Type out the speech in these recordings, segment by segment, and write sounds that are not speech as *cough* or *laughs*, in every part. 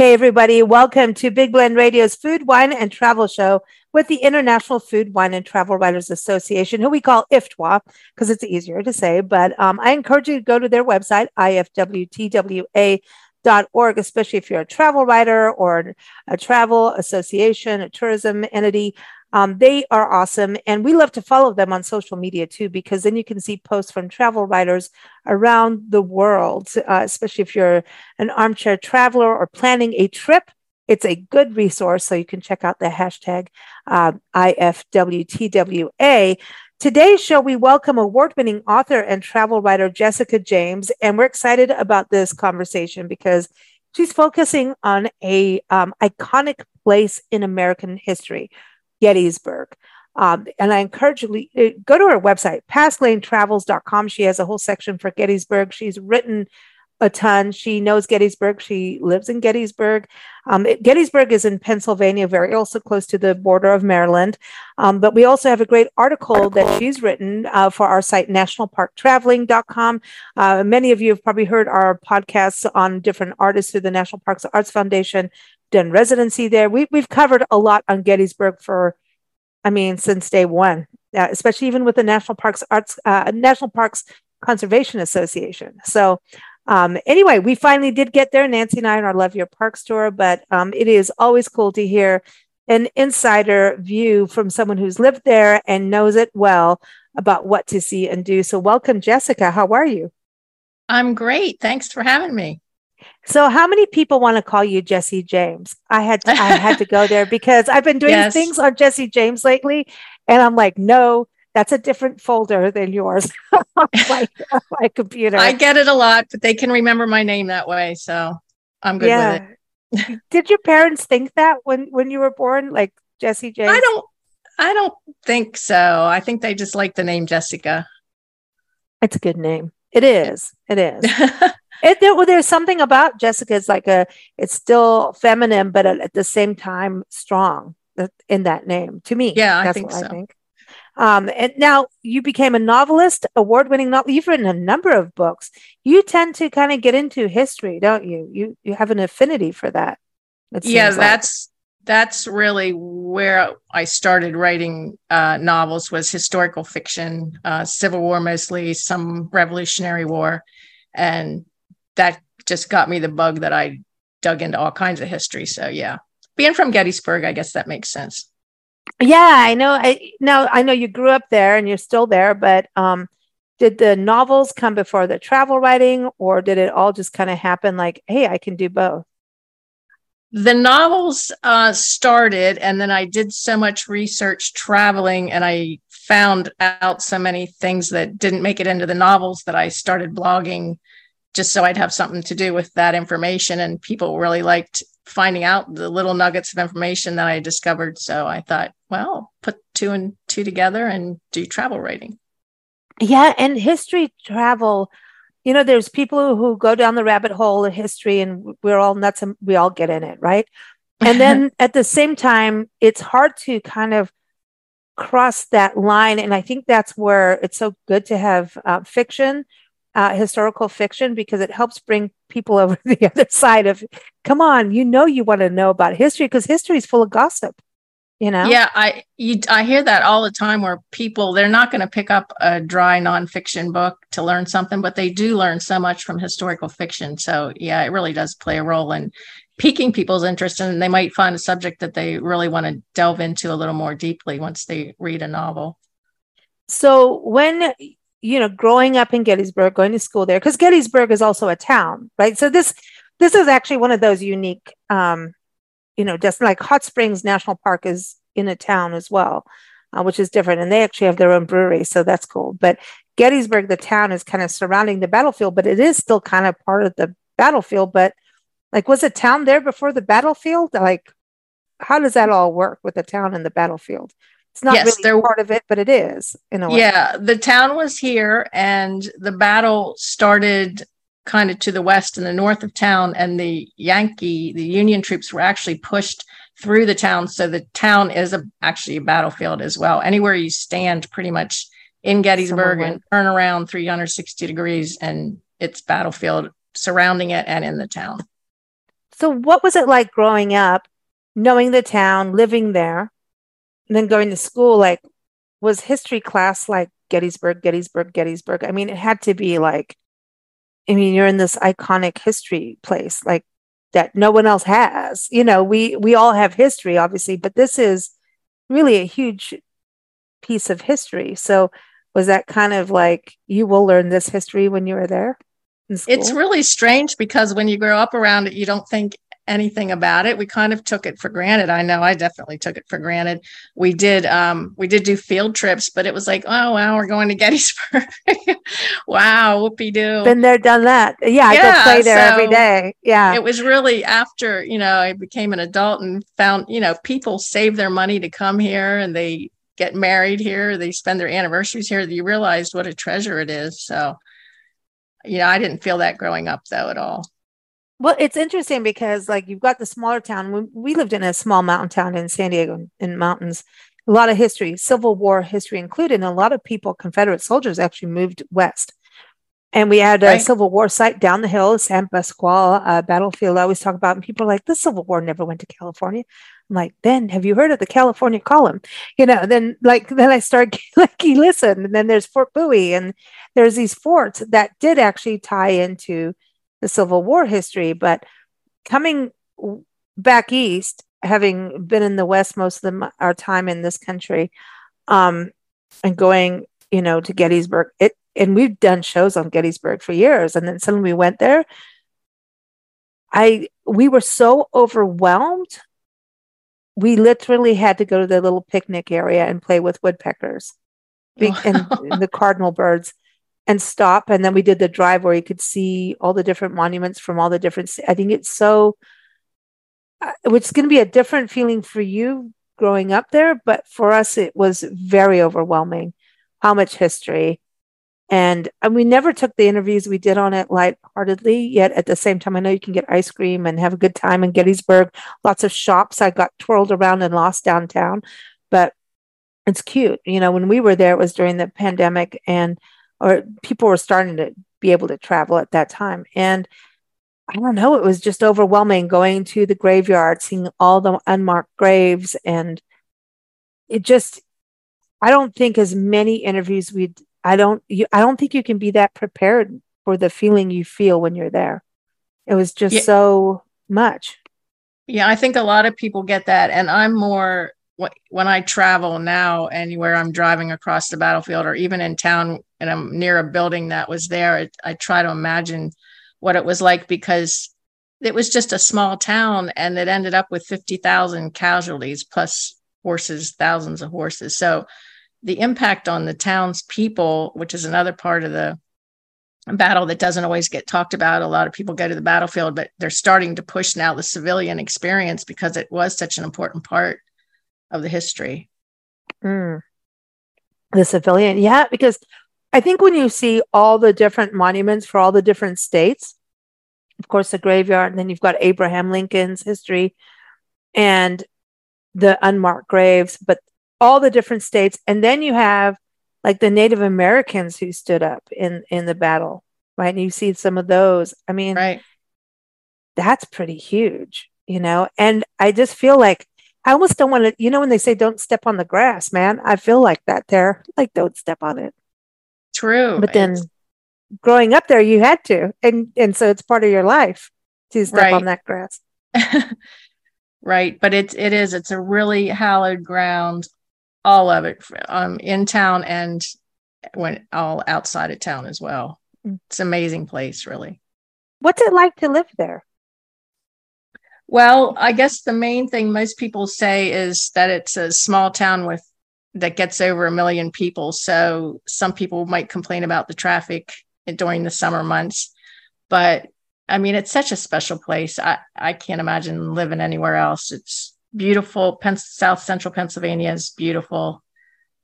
Hey, everybody, welcome to Big Blend Radio's Food, Wine, and Travel Show with the International Food, Wine, and Travel Writers Association, who we call IFTWA because it's easier to say. But um, I encourage you to go to their website, ifwtwa.org, especially if you're a travel writer or a travel association, a tourism entity. Um, they are awesome. And we love to follow them on social media too, because then you can see posts from travel writers around the world, uh, especially if you're an armchair traveler or planning a trip. It's a good resource. So you can check out the hashtag uh, IFWTWA. Today's show, we welcome award winning author and travel writer Jessica James. And we're excited about this conversation because she's focusing on a um, iconic place in American history. Gettysburg. Um, and I encourage you to uh, go to her website, pastlanetravels.com. She has a whole section for Gettysburg. She's written a ton. She knows Gettysburg. She lives in Gettysburg. Um, it, Gettysburg is in Pennsylvania, very also close to the border of Maryland. Um, but we also have a great article that she's written uh, for our site, nationalparktraveling.com. Uh, many of you have probably heard our podcasts on different artists through the National Parks Arts Foundation, done residency there. We, we've covered a lot on Gettysburg for, I mean, since day one, uh, especially even with the National Parks Arts, uh, National Parks Conservation Association. So um, anyway, we finally did get there, Nancy and I, in our Love Your Park store, but um, it is always cool to hear an insider view from someone who's lived there and knows it well about what to see and do. So, welcome, Jessica. How are you? I'm great. Thanks for having me. So, how many people want to call you Jesse James? I had to, I had to go there because I've been doing *laughs* yes. things on Jesse James lately, and I'm like, no, that's a different folder than yours *laughs* *laughs* on my, my, computer. I get it a lot, but they can remember my name that way, so I'm good yeah. with it. Did your parents think that when when you were born, like Jesse James? I don't. I don't think so. I think they just like the name Jessica. It's a good name. It is. It is. It, there, well, there's something about Jessica. It's like a. It's still feminine, but at, the same time strong in that name. To me, yeah, I think so. I think. Um, and now you became a novelist, award-winning novel. You've written a number of books. You tend to kind of get into history, don't you? You you have an affinity for that. Yeah, that's like. that's really where I started writing uh, novels. Was historical fiction, uh, Civil War mostly, some Revolutionary War, and that just got me the bug that I dug into all kinds of history. So yeah, being from Gettysburg, I guess that makes sense. Yeah, I know. I now I know you grew up there and you're still there, but um, did the novels come before the travel writing, or did it all just kind of happen? Like, hey, I can do both. The novels uh, started, and then I did so much research traveling, and I found out so many things that didn't make it into the novels that I started blogging just so I'd have something to do with that information. And people really liked finding out the little nuggets of information that I discovered. So I thought, well, put two and two together and do travel writing. Yeah, and history travel. You know, there's people who go down the rabbit hole of history, and we're all nuts, and we all get in it, right? And then *laughs* at the same time, it's hard to kind of cross that line. And I think that's where it's so good to have uh, fiction uh, historical fiction because it helps bring people *laughs* over the other side of come on you know you want to know about history because history is full of gossip you know? Yeah i you, i hear that all the time where people they're not going to pick up a dry nonfiction book to learn something but they do learn so much from historical fiction. So yeah it really does play a role in piquing people's interest and they might find a subject that they really want to delve into a little more deeply once they read a novel. So when you know, growing up in Gettysburg, going to school there, because Gettysburg is also a town, right? So this this is actually one of those unique, um, you know, just like Hot Springs National Park is in a town as well, uh, which is different, and they actually have their own brewery, so that's cool. But Gettysburg, the town, is kind of surrounding the battlefield, but it is still kind of part of the battlefield. But like, was a town there before the battlefield? Like, how does that all work with the town and the battlefield? It's not Yes, really there- part of it, but it is in a way. Yeah, the town was here, and the battle started kind of to the west and the north of town, and the Yankee, the Union troops were actually pushed through the town. So the town is a, actually a battlefield as well. Anywhere you stand, pretty much in Gettysburg, Someone and turn around 360 degrees, and it's battlefield surrounding it and in the town. So, what was it like growing up, knowing the town, living there, and then going to school? Like, was history class like Gettysburg, Gettysburg, Gettysburg? I mean, it had to be like, I mean, you're in this iconic history place, like that no one else has. You know, we we all have history, obviously, but this is really a huge piece of history. So, was that kind of like you will learn this history when you were there? It's really strange because when you grow up around it, you don't think anything about it. We kind of took it for granted. I know I definitely took it for granted. We did um we did do field trips, but it was like, oh wow, we're going to *laughs* Gettysburg. wow, whoopie doo. been there, done that. Yeah, I go play there every so day. Yeah. It was really after, you know, I became an adult and found, you know, people save their money to come here and they get married here, they spend their anniversaries here. You realized what a treasure it is. So you know, I didn't feel that growing up though at all. Well, it's interesting because like you've got the smaller town. We, we lived in a small mountain town in San Diego in mountains. A lot of history, Civil War history included, and a lot of people, Confederate soldiers, actually moved west. And we had a Right. Civil War site down the hill, San Pasqual uh, battlefield. I always talk about, and people are like, "The Civil War never went to California." I'm like, "Then have you heard of the California Column?" You know. Then like *laughs* then I start *laughs* like, you listen, and then there's Fort Bowie, and there's these forts that did actually tie into the Civil War history. But coming back east, having been in the West most of the, our time in this country, um, and going, you know, to Gettysburg, it and we've done shows on Gettysburg for years, and then suddenly we went there. I we were so overwhelmed. We literally had to go to the little picnic area and play with woodpeckers Be- and *laughs* the cardinal birds and stop and then we did the drive where you could see all the different monuments from all the different i think it's so uh, which is going to be a different feeling for you growing up there but for us it was very overwhelming how much history. And, and we never took the interviews we did on it lightheartedly yet at the same time i know you can get ice cream and have a good time in gettysburg. Lots of shops i got twirled around and lost downtown but it's cute. You know when we were there it was during the pandemic and or people were starting to be able to travel at that time. And I don't know, it was just overwhelming going to the graveyard, seeing all the unmarked graves. And it just, I don't think as many interviews we, I don't, you, I don't think you can be that prepared for the feeling you feel when you're there. It was just Yeah. so much. Yeah, I think a lot of people get that. And I'm more when I travel now, anywhere I'm driving across the battlefield or even in town and I'm near a building that was there, it, I try to imagine what it was like because it was just a small town and it ended up with 50,000 casualties plus horses, thousands of horses. So the impact on the town's people, which is another part of the battle that doesn't always get talked about. A lot of people go to the battlefield, but they're starting to push now the civilian experience because it was such an important part of the history. Mm. The civilian, yeah, because I think when you see all the different monuments for all the different states, of course, the graveyard, and then you've got Abraham Lincoln's history and the unmarked graves, but all the different states, and then you have like the Native Americans who stood up in in the battle, right? And you see some of those. I mean, Right. that's pretty huge, you know. And I just feel like I almost don't want to, you know, when they say don't step on the grass, man, I feel like that there, like don't step on it. True. But then It's- growing up there, you had to, and and so it's part of your life to step on that grass. *laughs* right. But it's it is, it's a really hallowed ground, all of it um in town and when all outside of town as well. Mm. It's an amazing place, really. What's it like to live there? Well, I guess the main thing most people say is that it's a small town with that gets over a million people. So some people might complain about the traffic during the summer months, but I mean, it's such a special place. I, I can't imagine living anywhere else. It's beautiful. Pen- South Central Pennsylvania is beautiful.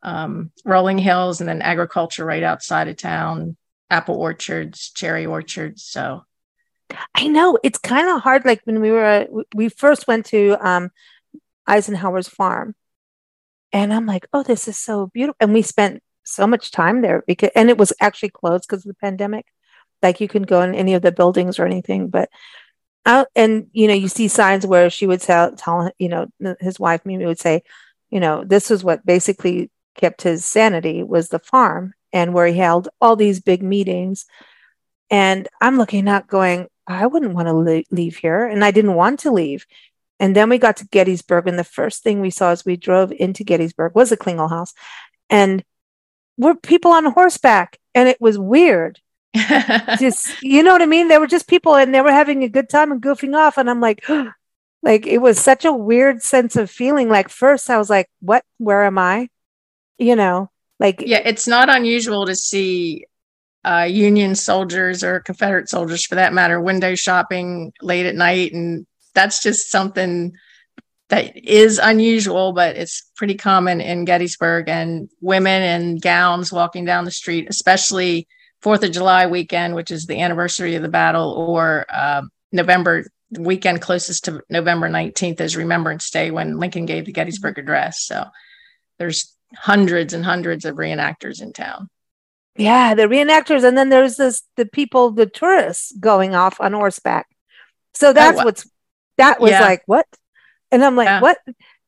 Um, rolling hills and then agriculture right outside of town, apple orchards, cherry orchards. So I know it's kind of hard. Like when we were, we first went to um, Eisenhower's farm, and I'm like, oh, this is so beautiful. And we spent so much time there because, and it was actually closed because of the pandemic. Like you can go in any of the buildings or anything, but out and you know you see signs where she would tell tell you know his wife Mimi would say, you know, this was what basically kept his sanity was the farm and where he held all these big meetings. And I'm looking out going, I wouldn't want to leave here. And I didn't want to leave. And then we got to Gettysburg. And the first thing we saw as we drove into Gettysburg was a Klingle house. And we're people on horseback. And it was weird. *laughs* just, you know what I mean? They were just people and they were having a good time and goofing off. And I'm like, *gasps* like it was such a weird sense of feeling. Like first I was like, what, where am I? You know, like, yeah, it's not unusual to see uh, Union soldiers or Confederate soldiers, for that matter, window shopping late at night. And that's just something that is unusual, but it's pretty common in Gettysburg. And women in gowns walking down the street, especially Fourth of July weekend, which is the anniversary of the battle, or uh, November weekend closest to November 19th is Remembrance Day when Lincoln gave the Gettysburg Address. So there's hundreds and hundreds of reenactors in town. Yeah, the reenactors, and then there's this the people, the tourists going off on horseback. So that's oh, what's that was yeah. like what, and I'm like yeah. what.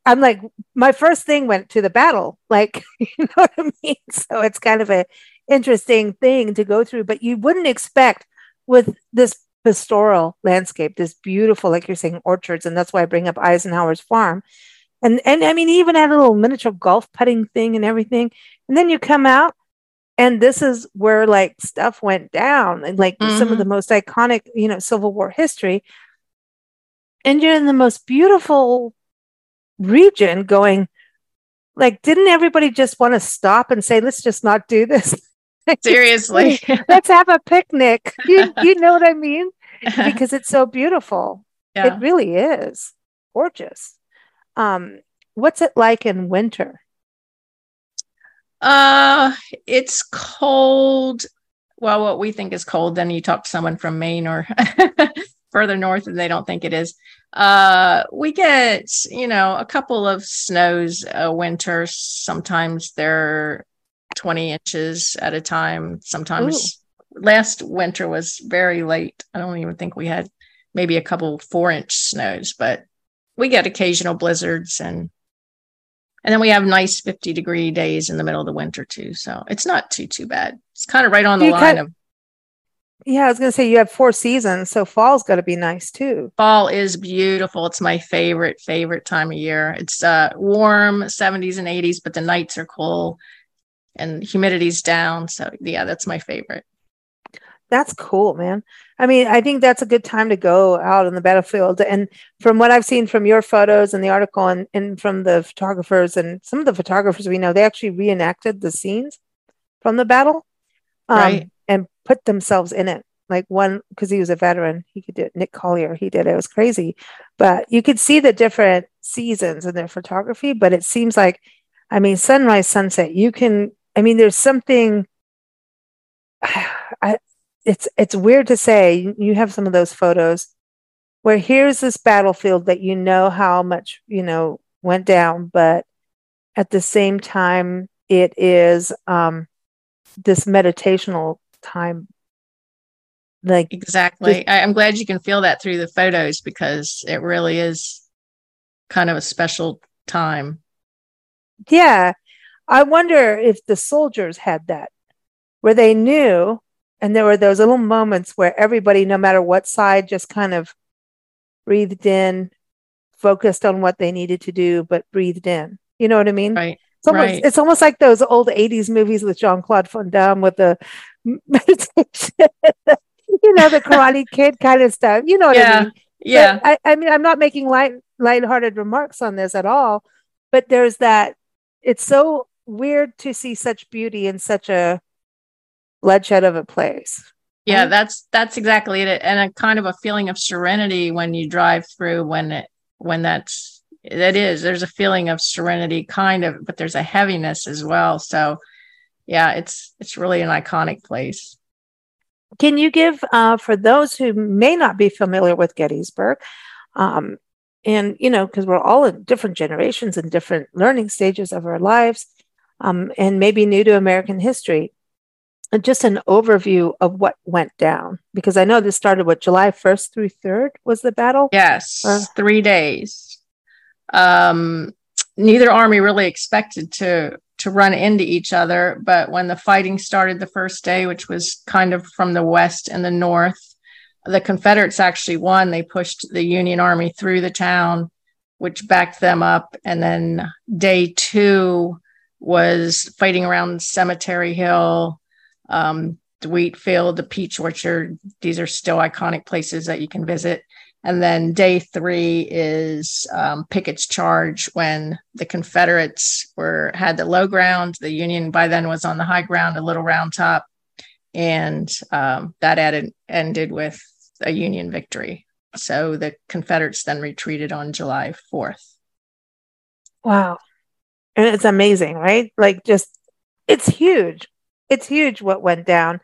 I'm like, my first thing went to the battle, like, *laughs* you know what I mean? So it's kind of a interesting thing to go through, but you wouldn't expect with this pastoral landscape, this beautiful, like you're saying, orchards, and that's why I bring up Eisenhower's farm and and I mean, he even had a little miniature golf putting thing and everything. And then you come out, and this is where like stuff went down, and like mm-hmm. some of the mm-hmm. most iconic, you know, Civil War history. And you're in the most beautiful region, going like, didn't everybody just want to stop and say, let's just not do this? *laughs* Seriously, let's have a picnic. *laughs* You you know what I mean? *laughs* Because it's so beautiful. Yeah. It really is gorgeous. Um, what's it like in winter? Uh, it's cold. Well, what we think is cold, then you talk to someone from Maine or *laughs* further north and they don't think it is. Uh, we get, you know, a couple of snows a winter. Sometimes they're 20 inches at a time. Sometimes Ooh. last winter was very late. I don't even think we had maybe a couple four inch snows, but we get occasional blizzards and and then we have nice 50 degree days in the middle of the winter too so it's not too too bad. It's kind of right on the you line kind of yeah i was going to say you have four seasons so fall's got to be nice too. Fall is beautiful. It's my favorite favorite time of year. It's uh warm 70s and 80s but the nights are cool and humidity's down so yeah that's my favorite that's cool, man. I mean, I think that's a good time to go out on the battlefield. And from what I've seen from your photos and the article and, and from the photographers and some of the photographers we know, they actually reenacted the scenes from the battle um, right. and put themselves in it. Like one, because he was a veteran, he could do it. Nick Collier, he did it. It was crazy. But you could see the different seasons in their photography. But it seems like, I mean, sunrise, sunset, you can, I mean, there's something. *sighs* I, it's it's weird to say you have some of those photos where here's this battlefield that you know how much you know went down but at the same time it is um this meditational time. Like exactly. this- I, i'm glad you can feel that through the photos because it really is kind of a special time. Yeah. I wonder if the soldiers had that where they knew and there were those little moments where everybody, no matter what side, just kind of breathed in, focused on what they needed to do, but breathed in. You know what I mean? Right. It's almost, right. it's almost like those old 80s movies with Jean Claude Van Damme with the meditation, *laughs* you know, the Karate Kid kind of stuff. You know what yeah. I mean? Yeah. I, I mean, I'm not making light lighthearted remarks on this at all, but there's that. It's so weird to see such beauty in such a bloodshed of a place. Yeah, that's that's exactly it, and a kind of a feeling of serenity when you drive through when it when that's That is. There's a feeling of serenity, kind of, but there's a heaviness as well. So, yeah, it's it's really an iconic place. Can you give, uh, for those who may not be familiar with Gettysburg, um, and you know, because we're all in different generations and different learning stages of our lives, um, and maybe new to American history, just an overview of what went down because I know this started what July 1st through 3rd was the battle. Yes, uh, three days. Um, neither army really expected to to run into each other, but when the fighting started the first day, which was kind of from the west and the north, the Confederates actually won. They pushed the Union Army through the town, which backed them up, and then day two was fighting around Cemetery Hill um, the wheat field, the peach orchard. These are still iconic places that you can visit. And then day three is um, Pickett's charge when the Confederates were had the low ground. The Union by then was on the high ground, a little round top, and um, that added ended with a Union victory. So the Confederates then retreated on July fourth. Wow, and it's amazing, right? Like just it's huge it's huge what went down.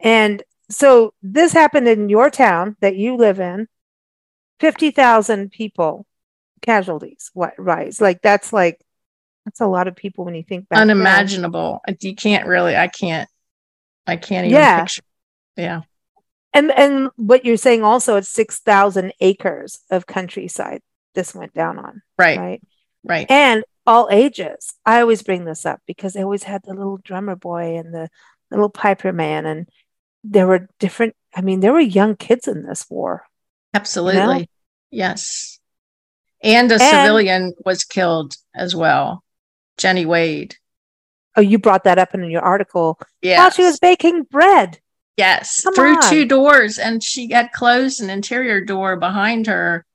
And so this happened in your town that you live in. 50,000 people casualties what rise like that's like that's a lot of people when you think back unimaginable then. you can't really i can't i can't even yeah. picture yeah and and what you're saying also it's 6,000 acres of countryside this went down on right right right and all ages. I always bring this up because they always had the little drummer boy and the little piper man, and there were different. I mean, there were young kids in this war. Absolutely, you know? yes. And a and, civilian was killed as well, Jenny Wade. Oh, you brought that up in your article. Yeah, while she was baking bread. Yes, Come through on. two doors, and she had closed an interior door behind her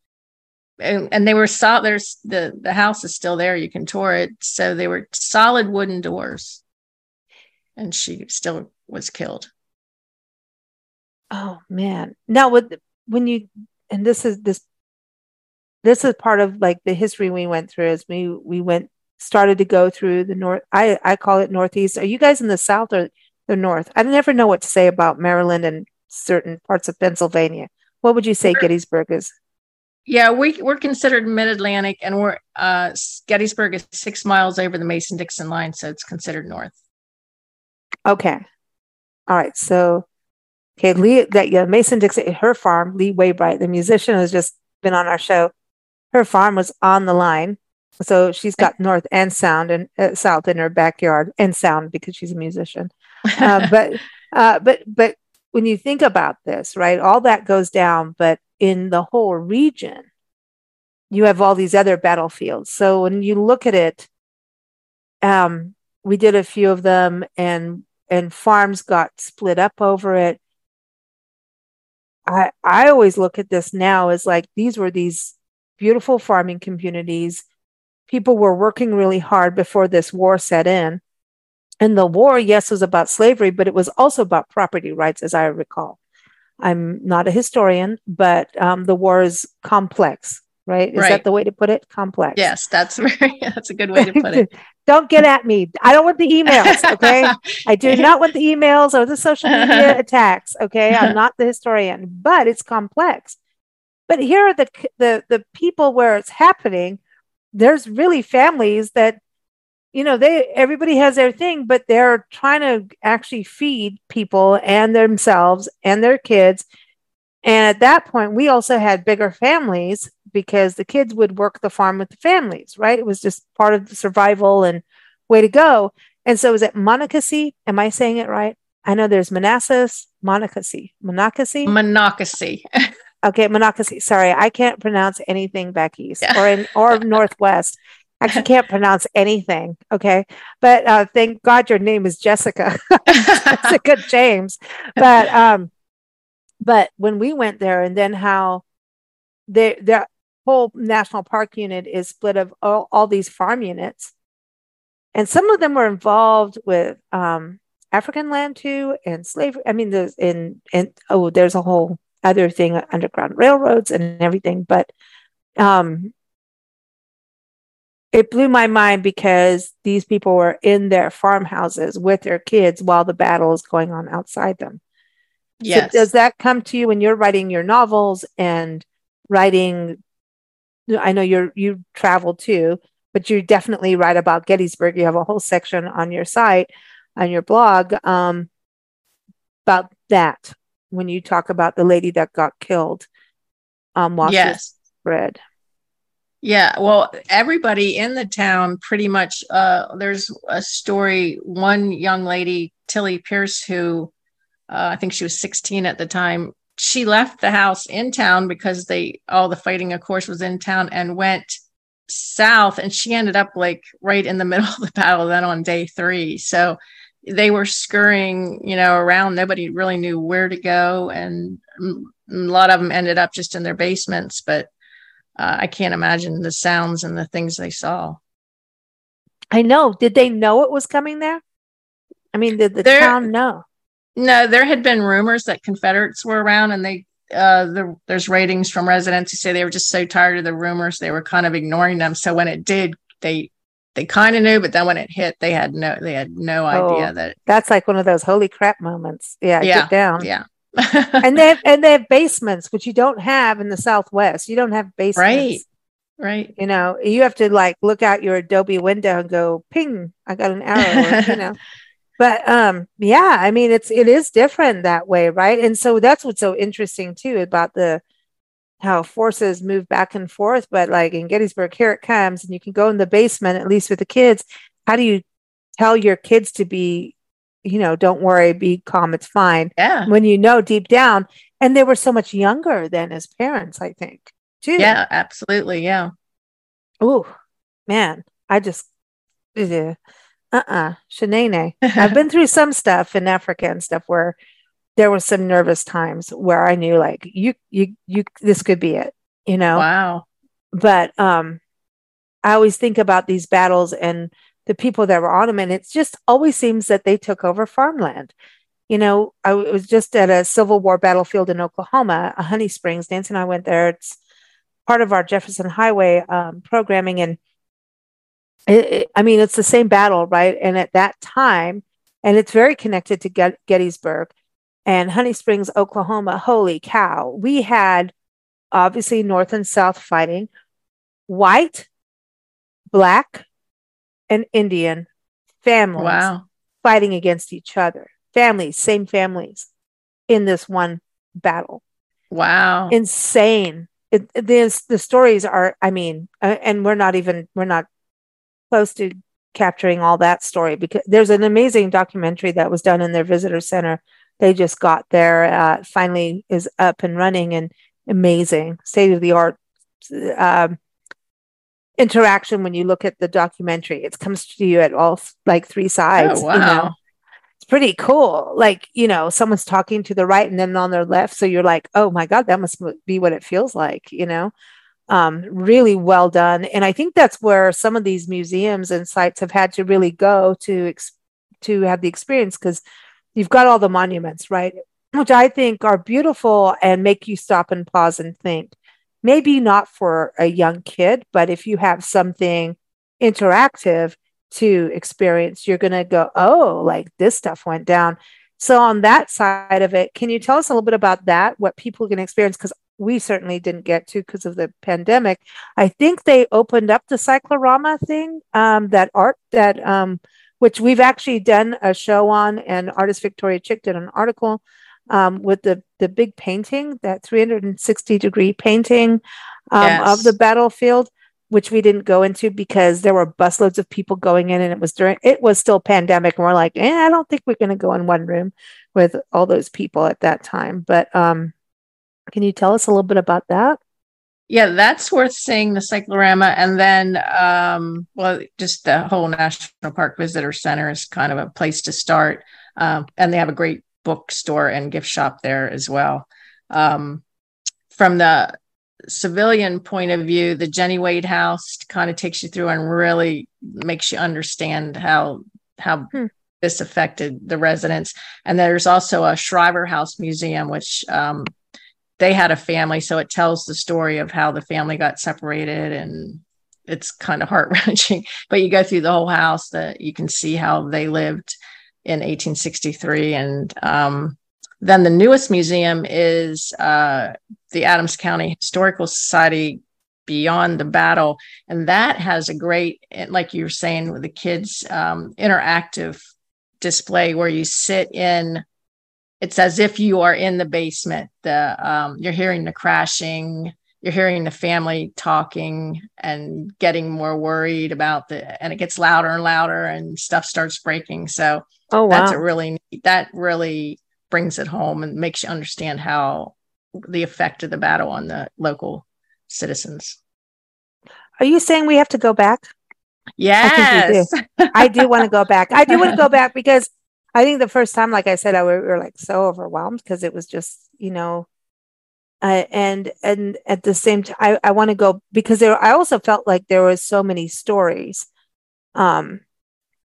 and, and they were solid. There's the the house is still there. You can tour it. So they were solid wooden doors, and she still was killed. Oh man! Now, with when you and this is this this is part of like the history we went through as we we went started to go through the north. I I call it northeast. Are you guys in the south or the north? I never know what to say about Maryland and certain parts of Pennsylvania. What would you say Gettysburg is? Yeah, we we're considered mid Atlantic, and we're uh, Gettysburg is six miles over the Mason Dixon line, so it's considered north. Okay, all right. So, okay, Lee, that yeah, Mason Dixon, her farm, Lee Waybright, the musician, has just been on our show. Her farm was on the line, so she's got north and sound and uh, south in her backyard, and sound because she's a musician. Uh, *laughs* but uh, but but when you think about this, right, all that goes down, but in the whole region, you have all these other battlefields. So when you look at it, um, we did a few of them, and and farms got split up over it. I I always look at this now as like these were these beautiful farming communities. People were working really hard before this war set in. And the war, yes, was about slavery, but it was also about property rights, as I recall. I'm not a historian, but um, the war is complex, right? Is right. that the way to put it? Complex. Yes, that's *laughs* very that's a good way to put it. *laughs* don't get at me. I don't want the emails. *laughs* Okay, I do not want the emails or the social media attacks. Okay, I'm not the historian, but it's complex. But here are the the the people where it's happening. There's really families that you know they everybody has their thing but they're trying to actually feed people and themselves and their kids. And at that point we also had bigger families because the kids would work the farm with the families right? It was just part of the survival and way to go. And so is it monocacy? Am i saying it right? I know there's manassas monocacy monocacy? Monocacy. Okay monocacy. Sorry i can't pronounce anything back east yeah. or in or northwest actually can't pronounce anything. Okay. But uh, thank God your name is Jessica. *laughs* Jessica *laughs* James. But um, but when we went there and then how the the whole national park unit is split of all, all these farm units. And some of them were involved with um, African land too and slavery. I mean, there's in and oh, there's a whole other thing, underground railroads and everything. But um, it blew my mind because these people were in their farmhouses with their kids while the battle is going on outside them. Yes. So does that come to you when you're writing your novels and writing? I know you're you travel too, but you definitely write about Gettysburg. You have a whole section on your site, on your blog, um, about that when you talk about the lady that got killed um, while yes. bread. Yeah, well, everybody in the town pretty much. Uh, there's a story. One young lady, Tilly Pierce, who uh, I think she was 16 at the time. She left the house in town because they all the fighting, of course, was in town, and went south. And she ended up like right in the *laughs* middle of the battle. Then on day three, so they were scurrying, you know, around. Nobody really knew where to go, and a lot of them ended up just in their basements. But uh, I can't imagine the sounds and the things they saw. I know. Did they know it was coming there? I mean, did the there, town know? No, there had been rumors that Confederates were around, and they uh, the, there's ratings from residents who say they were just so tired of the rumors they were kind of ignoring them. So when it did, they they kind of knew, but then when it hit, they had no they had no oh, idea that that's like one of those holy crap moments. Yeah, yeah, get down. Yeah, and they have, *laughs* and they have basements, which you don't have in the Southwest. You don't have basements. Right. Right. You know, you have to like look out your Adobe window and go, ping, I got an arrow, you know. *laughs* But um, yeah, I mean it's it is different that way, right? And so that's what's so interesting too about the how forces move back and forth. But like in Gettysburg, here it comes, and you can go in the basement, at least with the kids. How do you tell your kids to be you know, don't worry, be calm, it's fine. Yeah. When you know deep down, and they were so much younger than as parents, I think, too. Yeah, absolutely. Yeah. Oh, man, I just, uh uh-uh, Shanae. I've been through some stuff in Africa and stuff where there was some nervous times where I knew like you, you, you, this could be it, you know? Wow. But, um, I always think about these battles and the people that were on them. And it just always seems that they took over farmland. You know, I was just at a Civil War battlefield in Oklahoma, a Honey Springs. Nancy and I went there. It's part of our Jefferson Highway um, programming. And it, it, I mean, it's the same battle, right? And at that time, and it's very connected to Get- Gettysburg and Honey Springs, Oklahoma. Holy cow. We had obviously North and South fighting, white, black, and Indian families wow. fighting against each other. Families, same families in this one battle. Wow. Insane. It, this, the stories are, I mean, uh, and we're not even, we're not close to capturing all that story because there's an amazing documentary that was done in their visitor center. They just got there, uh, finally is up and running and amazing, state of the art um, interaction when you look at the documentary. It comes to you at all like three sides. Oh, wow. You know? It's pretty cool. Like, you know, someone's talking to the right and then on their left. So you're like, oh my God, that must be what it feels like, you know? Um, really well done. And I think that's where some of these museums and sites have had to really go to ex- to have the experience because you've got all the monuments, right? Which I think are beautiful and make you stop and pause and think maybe not for a young kid, but if you have something interactive to experience, you're going to go, oh, like this stuff went down. So, on that side of it, can you tell us a little bit about that, what people can experience? Because we certainly didn't get to because of the pandemic. I think they opened up the cyclorama thing, um, that art that, um, which we've actually done a show on, and artist Victoria Chick did an article um, with the the big painting, that 360 degree painting um, yes. of the battlefield, which we didn't go into because there were busloads of people going in, and it was during it was still pandemic, and we're like, eh, I don't think we're going to go in one room with all those people at that time. But um, can you tell us a little bit about that? Yeah, that's worth seeing the cyclorama. And then, um, well, just the whole National Park Visitor Center is kind of a place to start. Um, and they have a great bookstore and gift shop there as well. Um, from the civilian point of view, the Jenny Wade House kind of takes you through and really makes you understand how how hmm. this affected the residents. And there's also a Shriver House Museum, which um, they had a family, so it tells the story of how the family got separated and it's kind of heart wrenching. *laughs* But you go through the whole house that you can see how they lived in 1863. And um, then the newest museum is uh, the Adams County Historical Society Beyond the Battle. And that has a great, like you were saying, with the kids, um, interactive display where you sit in it's as if you are in the basement the um, you're hearing the crashing you're hearing the family talking and getting more worried about the and it gets louder and louder and stuff starts breaking so oh wow. that's a really that really brings it home and makes you understand how the effect of the battle on the local citizens are you saying we have to go back yes i, do. I do want to go back i do want to go *laughs* back because i think the first time like i said i were, we were like so overwhelmed because it was just you know uh, and and at the same time i, I want to go because there i also felt like there was so many stories um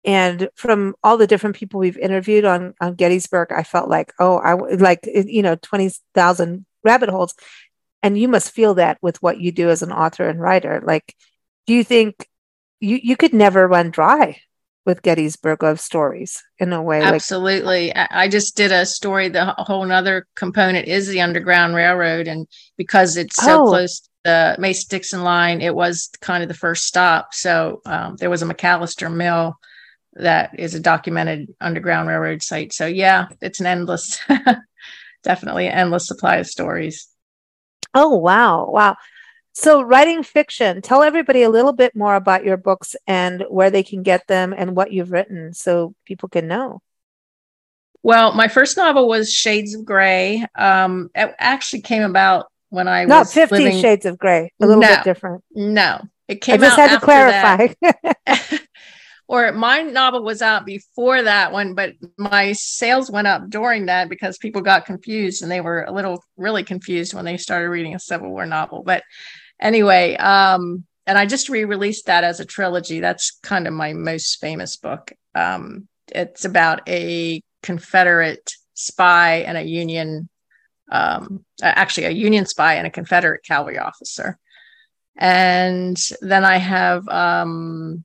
and from all the different people we've interviewed on on gettysburg i felt like oh i like you know 20000 rabbit holes and you must feel that with what you do as an author and writer like do you think you you could never run dry with Gettysburg of stories in a way. Absolutely. Like- I just did a story. The whole other component is the Underground Railroad. And because it's so oh. close the Mason Dixon line, it was kind of the first stop. So um, there was a McAllister Mill that is a documented Underground Railroad site. So yeah, it's an endless, *laughs* definitely an endless supply of stories. Oh, wow. Wow. So, writing fiction, tell everybody a little bit more about your books and where they can get them and what you've written so people can know. Well, my first novel was Shades of Grey. Um, it actually came about when I Not was 50 living... Shades of Grey, a little no, bit different. No, it came I just had to clarify. *laughs* or my novel was out before that one, but my sales went up during that because people got confused and they were a little really confused when they started reading a Civil War novel. But anyway, um, and I just re-released that as a trilogy. That's kind of my most famous book. Um, it's about a Confederate spy and a Union, um, actually a Union spy and a Confederate cavalry officer. And then I have um,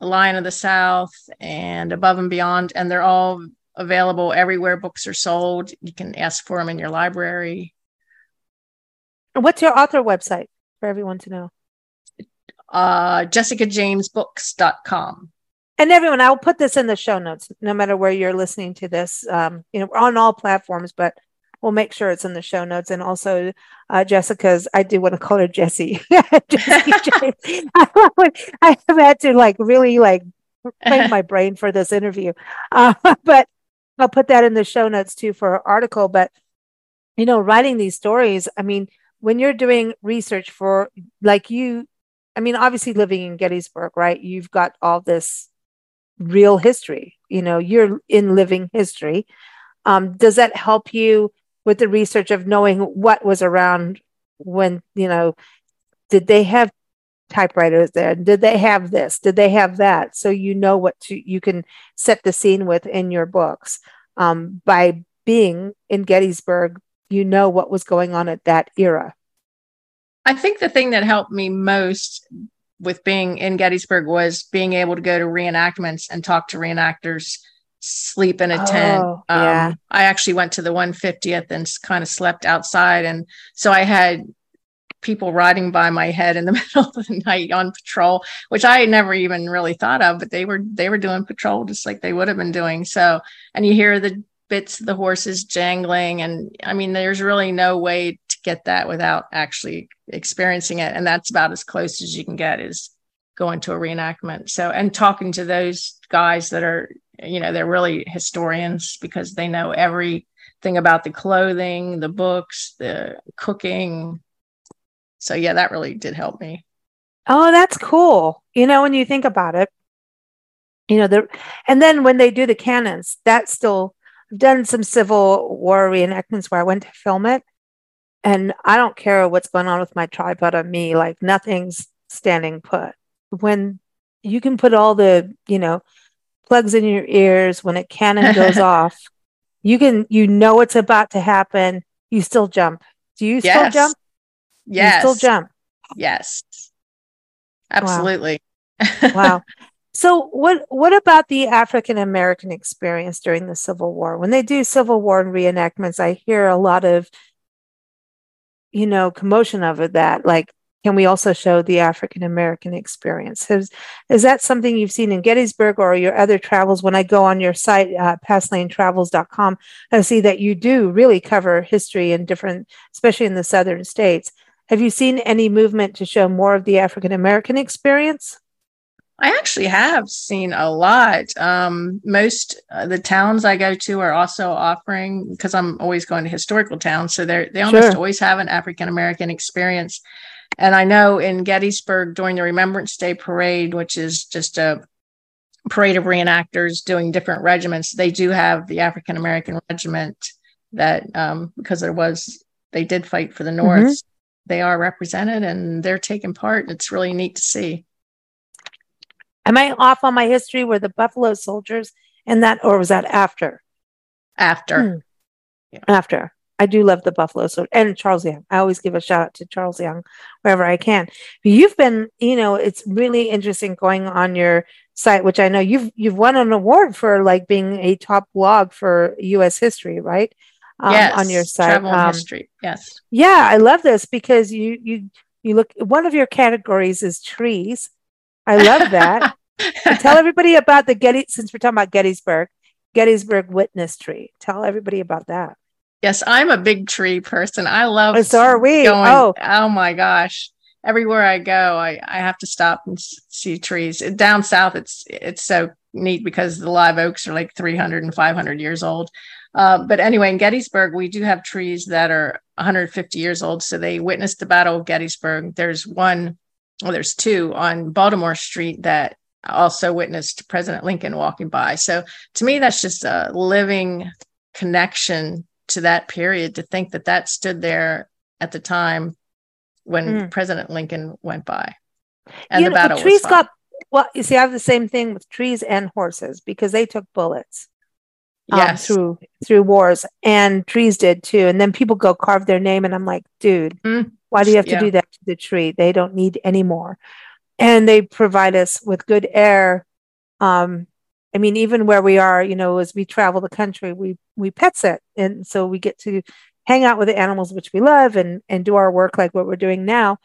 Lion of the South and Above and Beyond, and they're all available everywhere books are sold. You can ask for them in your library. What's your author website? for everyone to know? Uh, jessicajamesbooks.com. And everyone, I'll put this in the show notes, no matter where you're listening to this. Um, you know, on all platforms, but we'll make sure it's in the show notes. And also, uh, Jessica's, I do want to call her Jessie. *laughs* Jessie *laughs* *laughs* I have had to like really like train my brain for this interview. Uh, but I'll put that in the show notes too for our article. But, you know, writing these stories, I mean, when you're doing research for like you i mean obviously living in gettysburg right you've got all this real history you know you're in living history um, does that help you with the research of knowing what was around when you know did they have typewriters there? Did they have this? Did they have that? So you know what to you can set the scene with in your books. Um, by being in gettysburg you know what was going on at that era? I think the thing that helped me most with being in Gettysburg was being able to go to reenactments and talk to reenactors, sleep in a oh, tent. Um, yeah. I actually went to the 150th and kind of slept outside. And so I had people riding by my head in the *laughs* middle of the night on patrol, which I never even really thought of, but they were they were doing patrol just like they would have been doing. So, and you hear the bits of the horses jangling. And I mean, there's really no way to get that without actually experiencing it. And that's about as close as you can get is going to a reenactment. So, and talking to those guys that are, you know, they're really historians because they know everything about the clothing, the books, the cooking. So, yeah, that really did help me. Oh, that's cool. You know, when you think about it, you know, the, and then when they do the cannons, that's still I've done some Civil War reenactments where I went to film it, and I don't care what's going on with my tripod on me, like nothing's standing put. When you can put all the, you know, plugs in your ears when a cannon goes *laughs* off, you can, you know, it's about to happen. You still jump. Do you yes. still jump? Yes. You still jump. Yes. Absolutely. Wow. wow. *laughs* So what what about the African American experience during the Civil War? When they do Civil War and reenactments, I hear a lot of you know commotion over that. Like, can we also show the African American experience? Is is that something you've seen in Gettysburg or your other travels? When I go on your site, uh, pastlanetravels.com, I see that you do really cover history in different, especially in the southern states. Have you seen any movement to show more of the African American experience? I actually have seen a lot. Um, most uh, the towns I go to are also offering because I'm always going to historical towns, so they they almost sure. always have an African American experience. And I know in Gettysburg during the Remembrance Day parade, which is just a parade of reenactors doing different regiments, they do have the African American regiment that um, because there was they did fight for the North. Mm-hmm. They are represented and they're taking part. It's really neat to see. Am I off on my history? Were the Buffalo Soldiers and that, or was that after? After. Hmm. Yeah. After. I do love the Buffalo Soldiers and Charles Young. I always give a shout out to Charles Young wherever I can. You've been, you know, it's really interesting going on your site, which I know you've you've won an award for like being a top blog for U.S. history, right? Um, yes, on your site, travel um, history. Yes. Yeah, I love this because you you you look. One of your categories is trees, I love that. *laughs* tell everybody about the Getty, since we're talking about Gettysburg, Gettysburg Witness Tree. Tell everybody about that. Yes, I'm a big tree person. I love. Oh, so are we. Going, oh, oh my gosh! Everywhere I go, I, I have to stop and see trees. Down south, it's it's so neat because the live oaks are like 300 and 500 years old. Uh, but anyway, in Gettysburg, we do have trees that are 150 years old. So they witnessed the Battle of Gettysburg. There's one well, there's two on Baltimore Street that also witnessed President Lincoln walking by. So to me, that's just a living connection to that period to think that that stood there at the time when mm. President Lincoln went by. And you the know, battle trees got well, you see, I have the same thing with trees and horses because they took bullets. Um, through through wars and trees did too and then people go carve their name and i'm like dude mm. Why do you have to yeah. do that to the tree? They don't need any more. And they provide us with good air. Um, I mean, even where we are, you know, as we travel the country, we we pet sit, and so we get to hang out with the animals which we love and and do our work like what we're doing now.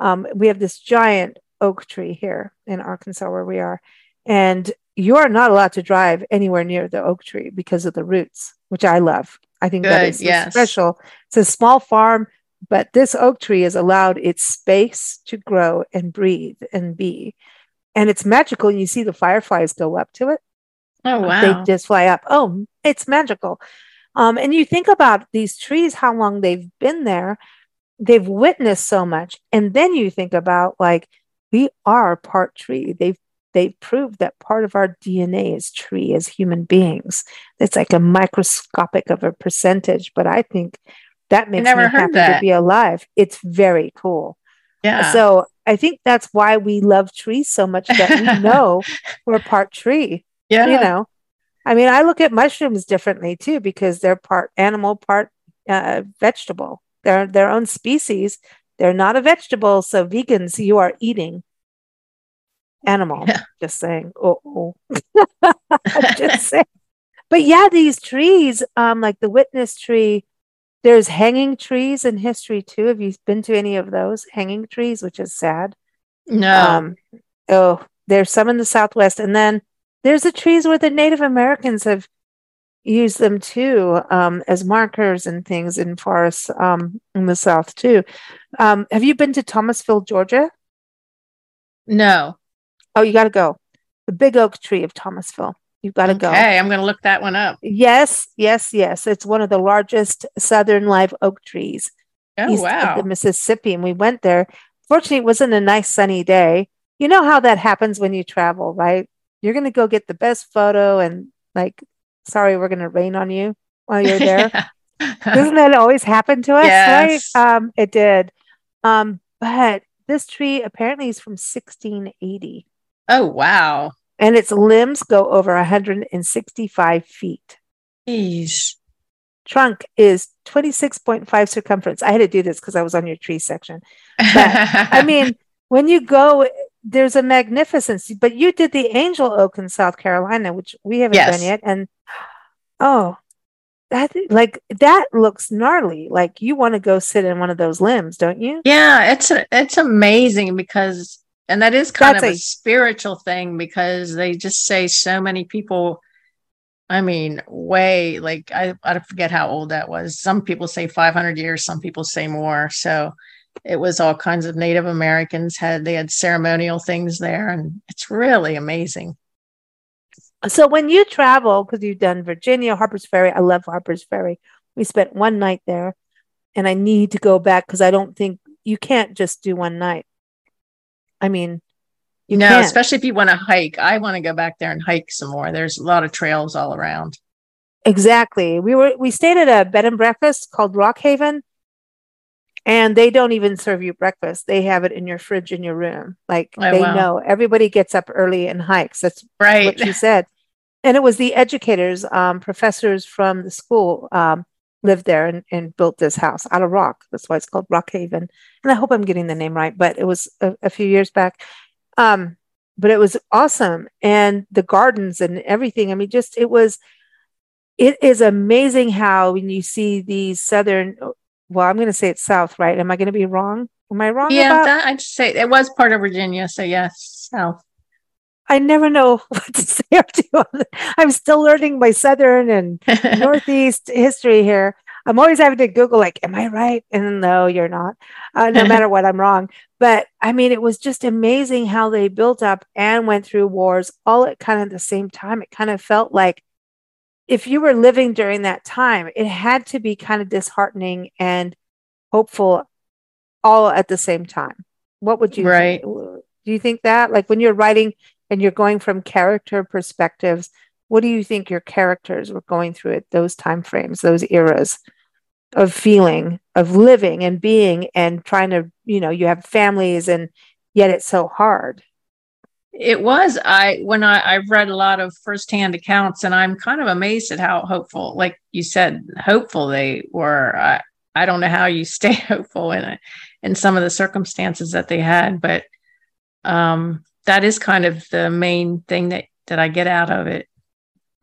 Um, we have this giant oak tree here in Arkansas where we are, and you are not allowed to drive anywhere near the oak tree because of the roots, which I love. I think Good, that is yes. special. It's a small farm but this oak tree has allowed its space to grow and breathe and be. And it's magical. And you see the fireflies go up to it. Oh, *laughs* wow. They just fly up. Oh, it's magical. Um, and you think about these trees, how long they've been there, they've witnessed so much. And then you think about like, we are part tree. They've they've proved that part of our DNA is tree as human beings. It's like a microscopic of a percentage, but I think that makes me happy that. to be alive. It's very cool. Yeah. So I think that's why we love trees so much that we *laughs* know we're part tree. Yeah. You know, I mean, I look at mushrooms differently too because they're part animal, part uh, vegetable. They're their own species. They're not a vegetable. So vegans, you are eating animal. Yeah. Just saying. Oh, *laughs* just *laughs* saying. But yeah, these trees, um, like the witness tree, there's hanging trees in history too. Have you been to any of those hanging trees, which is sad? No. Um, oh, there's some in the Southwest. And then there's the trees where the Native Americans have used them too um, as markers and things in forests um, in the South too. Um, have you been to Thomasville, Georgia? No. Oh, you got to go. The big oak tree of Thomasville. You've got to okay, go. Okay, I'm going to look that one up. Yes, yes, yes. It's one of the largest southern live oak trees oh, wow. of the Mississippi, and we went there. Fortunately, it wasn't a nice sunny day. You know how that happens when you travel, right? You're going to go get the best photo, and like, sorry, we're going to rain on you while you're there. *laughs* Doesn't that always happen to us? Yes. Right? Um, it did. Um, but this tree apparently is from 1680. Oh wow! and its limbs go over 165 feet. Jeez. Trunk is 26.5 circumference. I had to do this because I was on your tree section. But, I *laughs* mean, when you go there's a magnificence. But you did the Angel Oak in South Carolina, which we haven't Yes. done yet. And oh, that like that looks gnarly. Like you want to go sit in one of those limbs, don't you? Yeah, it's a, it's amazing because and that is kind That's of a, a- spiritual thing because they just say so many people I mean, way like I I forget how old that was. Some people say 500 years, some people say more. So it was all kinds of Native Americans had they had ceremonial things there and it's really amazing. So when you travel, because you've done Virginia, Harper's Ferry, I love Harper's Ferry. We spent one night there, and I need to go back because I don't think you can't just do one night. I mean, you no, can't. especially if you want to hike. I want to go back there and hike some more. There's a lot of trails all around. Exactly. We were we stayed at a bed and breakfast called Rock Haven, and they don't even serve you breakfast. They have it in your fridge in your room. Like Oh, they wow. know everybody gets up early and hikes. That's Right. what she said. And it was the educators, um, professors from the school um, lived there and, and built this house out of rock. That's why it's called Rock Haven. And I hope I'm getting the name right, but it was a, a few years back. Um, but it was awesome. And the gardens and everything. I mean, just it was, it is amazing how when you see these southern, well, I'm going to say it's south, right? Am I going to be wrong? Am I wrong yeah, about that, I'd say it was part of Virginia. So yes, south. I never know *laughs* what to say or do. I'm still learning my Southern and *laughs* Northeast history here. I'm always having to Google, like, am I right? And no, you're not, uh, no *laughs* matter what, I'm wrong. But I mean, it was just amazing how they built up and went through wars all at kind of the same time. It kind of felt like if you were living during that time, it had to be kind of disheartening and hopeful all at the same time. What would you Right. do you think that? Like when you're writing and you're going from character perspectives, what do you think your characters were going through at those time frames, those eras of feeling, of living and being and trying to, you know, you have families and yet it's so hard. It was I when I I've read a lot of firsthand accounts, and I'm kind of amazed at how hopeful, like you said, hopeful they were. I I don't know how you *laughs* stay hopeful in it in some of the circumstances that they had, but um, that is kind of the main thing that that I get out of it.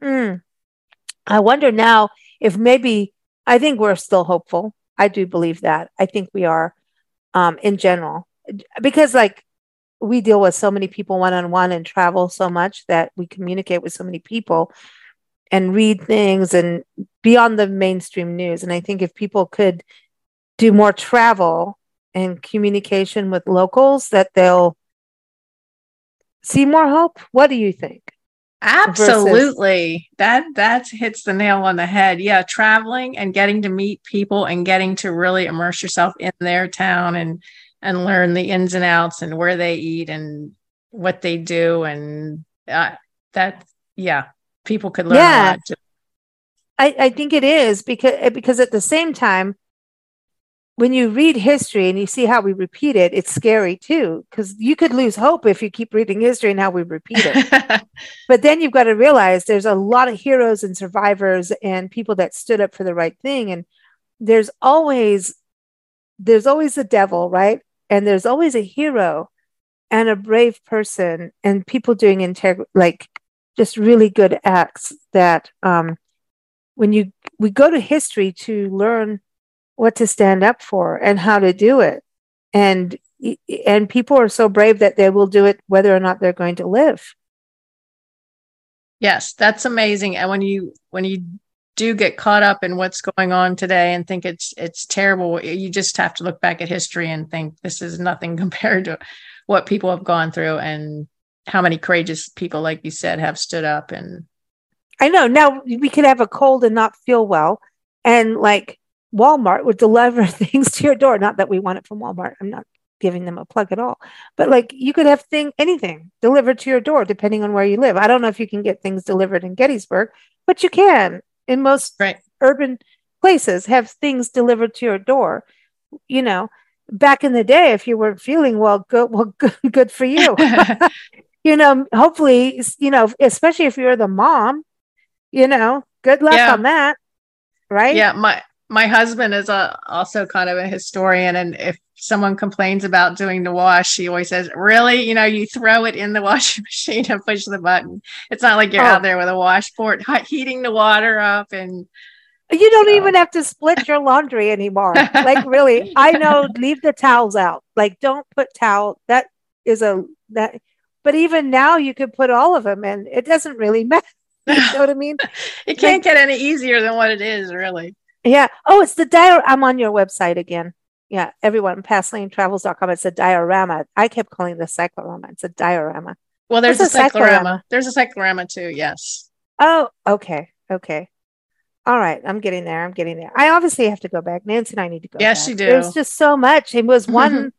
Hmm. I wonder now if maybe I think we're still hopeful. I do believe that. I think we are um, in general because like we deal with so many people one on one and travel so much that we communicate with so many people and read things and beyond the mainstream news. And I think if people could do more travel and communication with locals, that they'll see more hope. What do you think? Absolutely. That that hits the nail on the head. Yeah, traveling and getting to meet people and getting to really immerse yourself in their town and and learn the ins and outs and where they eat and what they do and uh, that yeah, people could learn Yeah. a lot. too. I, I think it is because because at the same time, when you read history and you see how we repeat it, it's scary too. Because you could lose hope if you keep reading history and how we repeat it. *laughs* but then you've got to realize there's a lot of heroes and survivors and people that stood up for the right thing. And there's always there's always the devil, right? And there's always a hero and a brave person and people doing integ like just really good acts that um when you we go to history to learn what to stand up for and how to do it and and people are so brave that they will do it whether or not they're going to live Yes, that's amazing. And when you when you do get caught up in what's going on today and think it's it's terrible, you just have to look back at history and think this is nothing *laughs* compared to what people have gone through and how many courageous people, like you said, have stood up and i know. Now we could have a cold and not feel well. And like walmart would deliver *laughs* things to your door not that we want it from walmart i'm not giving them a plug at all but like you could have thing anything delivered to your door depending on where you live. I don't know if you can get things delivered in gettysburg but you can in most right. urban places have things delivered to your door. You know, back in the day, if you weren't feeling well, good, *laughs* well, good, good for you. *laughs* *laughs* you know, hopefully, you know, especially if you're the mom, you know, good luck Yeah. on that, right? Yeah, my my husband is a, also kind of a historian and if someone complains about doing the wash he always says really? You know you throw it in the *laughs* washing machine and push the button. It's not like you're oh. out there with a washboard *laughs* heating the water up and you don't so. even have to split your laundry anymore. *laughs* Like really i know leave the towels out. Like don't put towel that is a that but even now you could put all of them in. It doesn't really matter. You know what i mean? It can't like, get any easier than what it is really yeah. Oh, it's the dior. I'm on your website again. Yeah. Everyone, travels.com. It's a diorama. I kept calling it the cyclorama. It's a diorama. Well, there's a, a cyclorama. cyclorama. There's a cyclorama too. Yes. Oh, okay. Okay. All right. I'm getting there. I'm getting there. I obviously have to go back. Nancy and I need to go. Yes, back. you do. There's just so much. It was *laughs* one,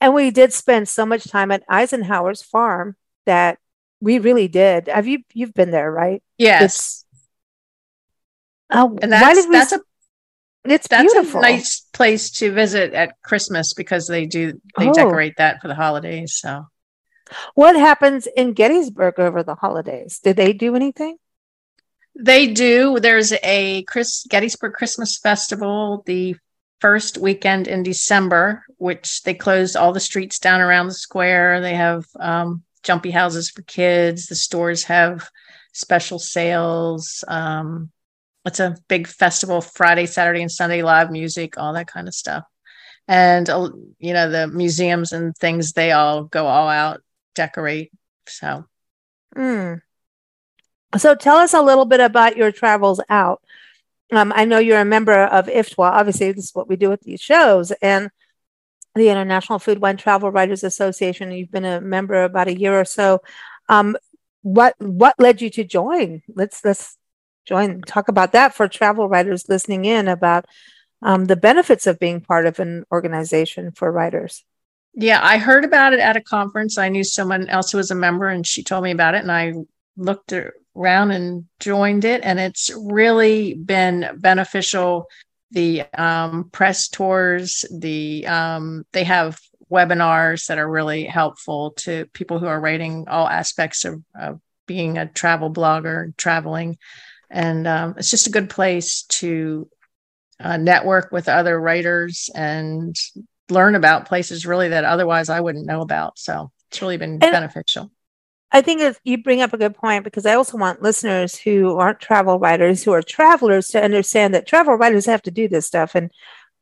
and we did spend so much time at Eisenhower's farm that we really did. Have you, you've been there, right? Yes. It's, Oh, and that's we, that's a it's that's beautiful. a nice place to visit at Christmas because they do they oh. decorate that for the holidays. So, what happens in Gettysburg over the holidays? Did they do anything? They do. There's a Chris Gettysburg Christmas Festival the first weekend in December, which they close all the streets down around the square. They have um, jumpy houses for kids. The stores have special sales. Um, it's a big festival friday saturday and sunday live music all that kind of stuff. And uh, you know the museums and things they all go all out decorate so. Mm. so tell us a little bit about your travels out. Um, i know you're a member of IFWTWA obviously this is what we do with these shows and the international food wine travel writers association you've been a member about a year or so. Um, what what led you to join? Let's let's join talk about that for travel writers listening in about um, the benefits of being part of an organization for writers. Yeah i heard about it at a conference. I knew someone else who was a member and she told me about it and i looked around and joined it and it's really been beneficial. The um, press tours the um, they have webinars that are really helpful to people who are writing all aspects of, of being a travel blogger traveling and um, it's just a good place to uh, network with other writers and learn about places really that otherwise I wouldn't know about. So it's really been and beneficial. I think you bring up a good point because I also want listeners who aren't travel writers, who are travelers, to understand that travel writers have to do this stuff, and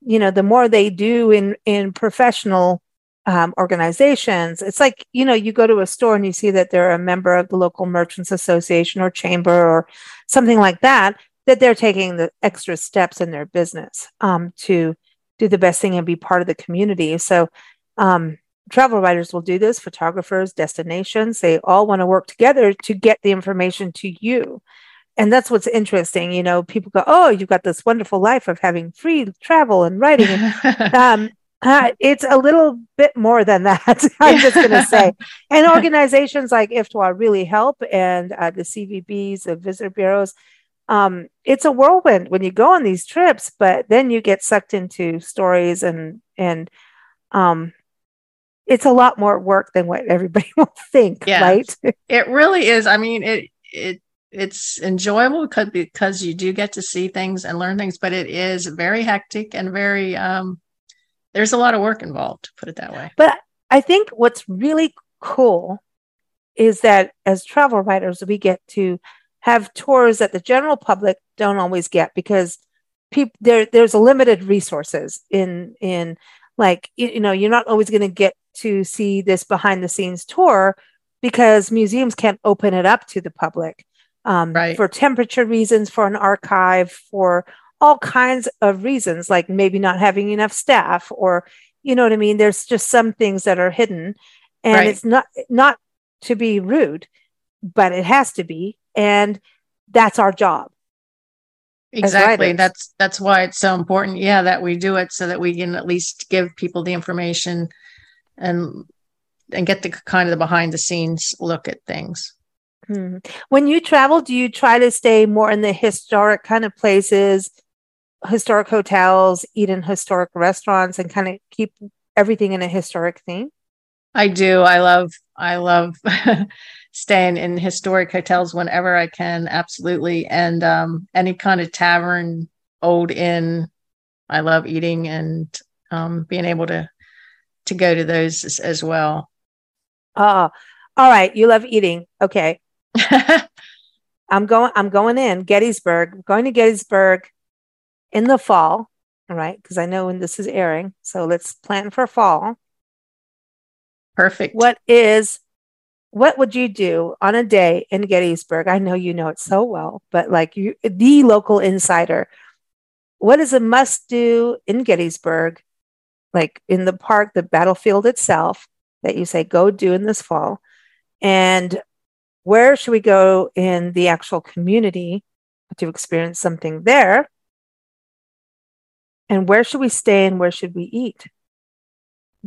you know, the more they do in in professional um, organizations. It's like, you know, you go to a store and you see that they're a member of the local merchants association or chamber or something like that, that they're taking the extra steps in their business um, to do the best thing and be part of the community. So, um, travel writers will do this, photographers, destinations, they all want to work together to get the information to you. And that's what's interesting. You know, people go, Oh, you've got this wonderful life of having free travel and writing. And, *laughs* um, uh, it's a little bit more than that. *laughs* I'm just going *laughs* to say. And organizations like IFWTWA really help, and uh, the CVBs, the visitor bureaus. Um, it's a whirlwind when you go on these trips, but then you get sucked into stories and and um, it's a lot more work than what everybody *laughs* will think, yeah, right? it really is. I mean, it it it's enjoyable because because you do get to see things and learn things, but it is very hectic and very um, there's a lot of work involved, to put it that way. But I think what's really cool is that as travel writers, we get to have tours that the general public don't always get because people there there's a limited resources in in like you know you're not always going to get to see this behind the scenes tour because museums can't open it up to the public um, right. for temperature reasons for an archive for all kinds of reasons, like maybe not having enough staff or, you know what I mean? There's just some things that are hidden and right. it's not, not to be rude, but it has to be. And that's our job. Exactly. That's, that's why it's so important. Yeah. That we do it so that we can at least give people the information and, and get the kind of the behind the scenes look at things. Hmm. When you travel, do you try to stay more in the historic kind of places historic hotels, eat in historic restaurants, and kind of keep everything in a historic theme? I do. I love I love *laughs* staying in historic hotels whenever I can. Absolutely, and um, any kind of tavern old inn. I love eating and um, being able to to go to those as, as well. Oh, all right. You love eating. Okay. *laughs* I'm going, I'm going in Gettysburg, going to Gettysburg in the fall. All right. Cause I know when this is airing. So let's plan for fall. Perfect. What is, what would you do on a day in Gettysburg? I know you know it so well, but like you, the local insider, what is a must do in Gettysburg, like in the park, the battlefield itself, that you say go do in this fall? And where should we go in the actual community to experience something there? And where should we stay and where should we eat?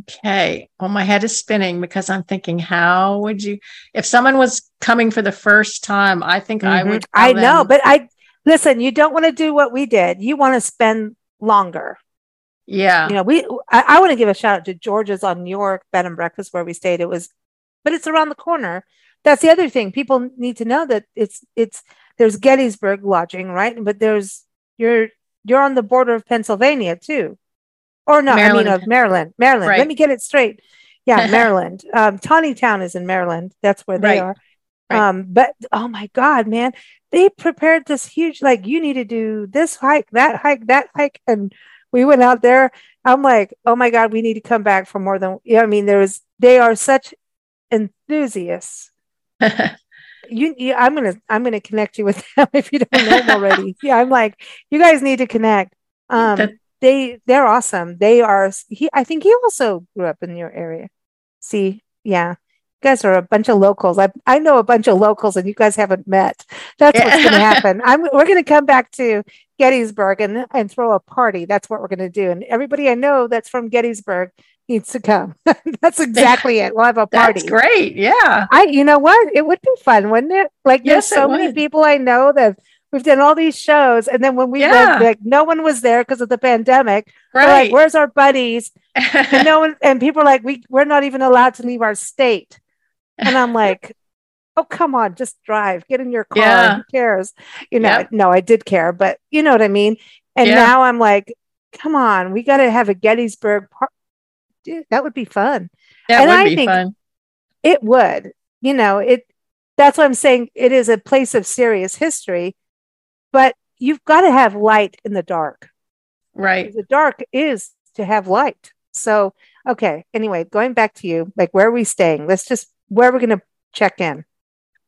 Okay. Well, my head is spinning because I'm thinking, how would you, if someone was coming for the first time, I think mm-hmm. I would. I know, but I, listen, you don't want to do what we did. You want to spend longer. Yeah. You know, we, I, I want to give a shout out to George's on New York bed and breakfast where we stayed. It was, but it's around the corner that's the other thing. People need to know that it's it's there's Gettysburg lodging, right? But there's you're you're on the border of Pennsylvania too. Or no, Maryland. I mean of Maryland. Maryland. Right. Let me get it straight. Yeah, *laughs* Maryland. Um, Town is in Maryland. That's where they right. are. Right. Um, but oh my God, man, they prepared this huge, like, you need to do this hike, that hike, that hike. And we went out there. I'm like, oh my God, we need to come back for more than, yeah, I mean, there was, they are such enthusiasts *laughs* you, you, I'm gonna I'm gonna connect you with *laughs* them if you don't know them already. *laughs* yeah, I'm like, you guys need to connect. Um, they they're awesome. They are. He I think he also grew up in your area. See, yeah, you guys are a bunch of locals. I I know a bunch of locals, and you guys haven't met. That's what's going *laughs* to happen. I'm we're going to come back to Gettysburg and and throw a party. That's what we're going to do. And everybody I know that's from Gettysburg needs to come. *laughs* That's exactly it. We'll have a *laughs* party. That's great. Yeah. I you know what? It would be fun, wouldn't it? Like yes, there's so many people I know that we've done all these shows and then when we yeah. went like no one was there because of the pandemic. Right. Like, where's our buddies? *laughs* and no one and people are like, we we're not even allowed to leave our state. And I'm like, oh come on, just drive, get in your car. Yeah. Who cares? You know, yep. no, I did care, but you know what I mean? And yeah. now I'm like, come on, we got to have a Gettysburg par- dude, that would be fun. That and would I be fun. It would. You know, it that's what I'm saying. It is a place of serious history, but you've got to have light in the dark. Right. The dark is to have light. So, okay. Anyway, going back to you, like where are we staying? Let's just where we're gonna check in.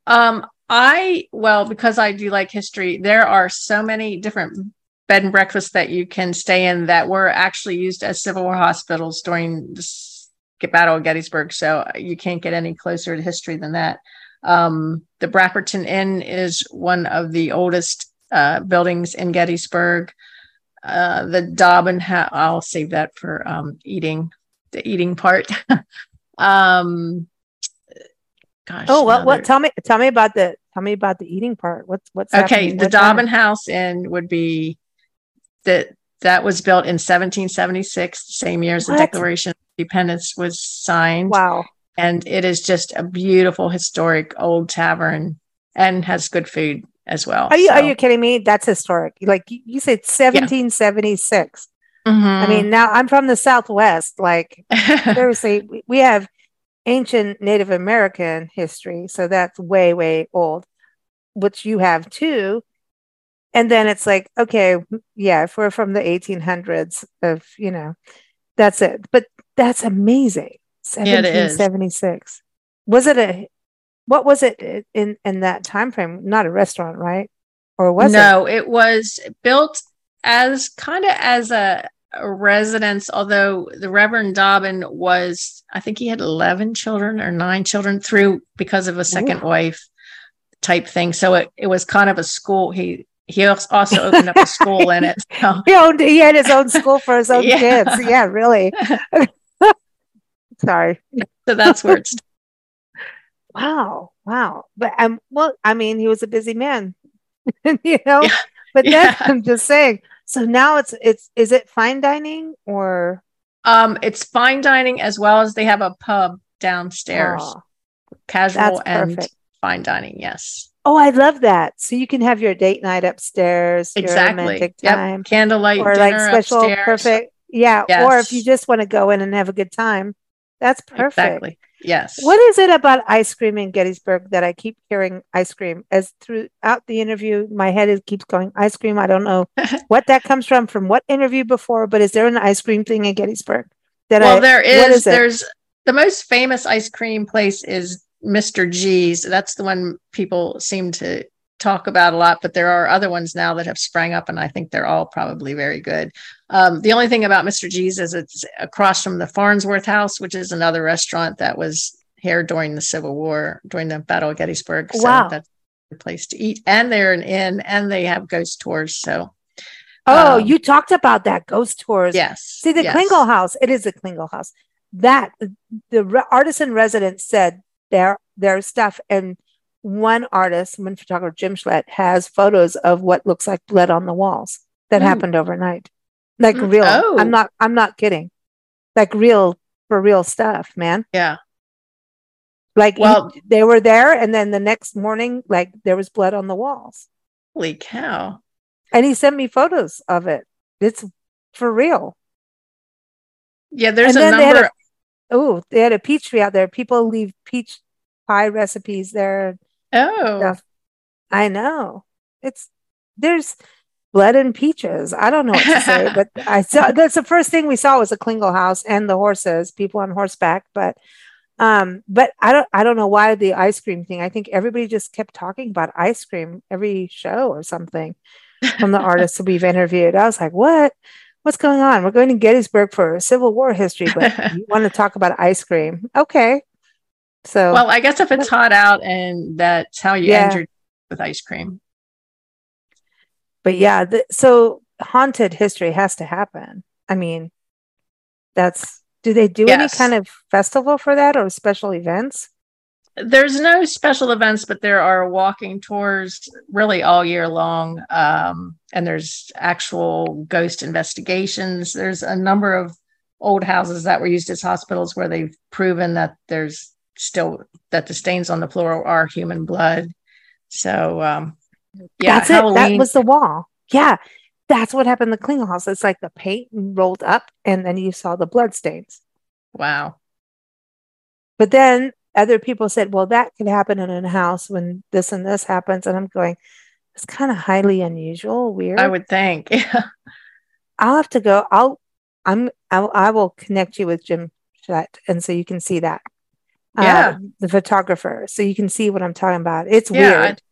Um, I well, because I do like history, there are so many different bed and breakfast that you can stay in that were actually used as Civil War hospitals during the Battle of Gettysburg. So you can't get any closer to history than that. Um, the Brafferton Inn is one of the oldest uh, buildings in Gettysburg. Uh, the Dobbin House, I'll save that for um, eating, the eating part. *laughs* um, gosh. Oh, what, what, tell me, tell me about the, tell me about the eating part. What's, what's, okay. The Dobbin House Inn would be that that was built in 1776, the same year as the Declaration of Independence was signed. Wow. And it is just a beautiful historic old tavern and has good food as well. Are you so. are you kidding me? That's historic. Like you said 1776. Yeah. Mm-hmm. I mean, now I'm from the Southwest. Like *laughs* seriously, we have ancient Native American history, so that's way, way old, which you have too and then it's like okay yeah if we're from the 1800s of you know that's it. But that's amazing. 1776 yeah, was it a what was it uh, in in that time frame not a restaurant right? Or was no, it? No it was built as kind of as a, a residence although the reverend dobbin was i think he had 11 children or nine children through because of a second Ooh. wife type thing. So it, it was kind of a school. He he also opened up a school in it. So. *laughs* He, owned, he had his own school for his own *laughs* yeah. kids. Yeah, really. *laughs* Sorry. So that's where it's. wow, wow. But um, well, I mean, he was a busy man, you know. Yeah. But then yeah. I'm just saying. So now it's it's is it fine dining or? Um, it's fine dining as well as they have a pub downstairs, oh, casual and fine dining. Yes. Oh, I love that. So you can have your date night upstairs, your exactly. romantic Yep. Candlelight or dinner like special upstairs. perfect. Yeah. Or if you just want to go in and have a good time, that's perfect. Exactly. Yes. What is it about ice cream in Gettysburg that I keep hearing ice cream as throughout the interview? My head is, keeps going ice cream. I don't know *laughs* what that comes from, from what interview before, but is there an ice cream thing in Gettysburg? That well, I, there what is. there's the most famous ice cream place is Mr. G's. That's the one people seem to talk about a lot, but there are other ones now that have sprang up, and I think they're all probably very good. Um, the only thing about Mr. G's is it's across from the Farnsworth House, which is another restaurant that was here during the Civil War, during the Battle of Gettysburg. So Wow. that's a place to eat. And they're an inn and they have ghost tours. So, oh, um, you talked about that ghost tours. yes. See, the yes. Klingle House, it is a Klingle House. That the re- artisan resident said their their stuff, and one artist, one photographer, Jim Schlett, has photos of what looks like blood on the walls that Mm. happened overnight, like Mm, real. oh. I'm not. I'm not kidding. Like real for real stuff, man. Yeah. Like you- Well- they were there, and then the next morning, like there was blood on the walls, Holy cow. and he sent me photos of it. It's for real. Yeah. There's And a then they had number. Oh, they had a peach tree out there. People leave peach pie recipes there. oh. stuff. I know. It's there's blood and peaches. I don't know what to say, but *laughs* I saw that's the first thing we saw was a Klingle house and the horses, people on horseback. But um, but I don't I don't know why the ice cream thing. I think everybody just kept talking about ice cream every show or something from the *laughs* artists we've interviewed. I was like, what? What's going on? We're going to Gettysburg for Civil War history, but *laughs* you want to talk about ice cream? Okay. So Well, I guess if it's hot out and that's how you Yeah. with ice cream. but yeah, the, so haunted history has to happen. I mean, that's do they do any kind of festival for that or special events? There's no special events, but there are walking tours really all year long. Um, and there's actual ghost investigations. There's a number of old houses that were used as hospitals where they've proven that there's still that the stains on the floor are human blood. So um yeah, that's it. That was the wall. Yeah, that's what happened in the Klingle house. It's like the paint rolled up, and then you saw the blood stains. wow. But then other people said, "Well, that could happen in a house when this and this happens," and I'm going, "It's kind of highly unusual, weird." I would think. *laughs* Yeah. I'll have to go. I'll, I'm, I'll, I will connect you with Jim Shutt, and so you can see that. Uh, Yeah. the photographer, so you can see what I'm talking about. It's Yeah, weird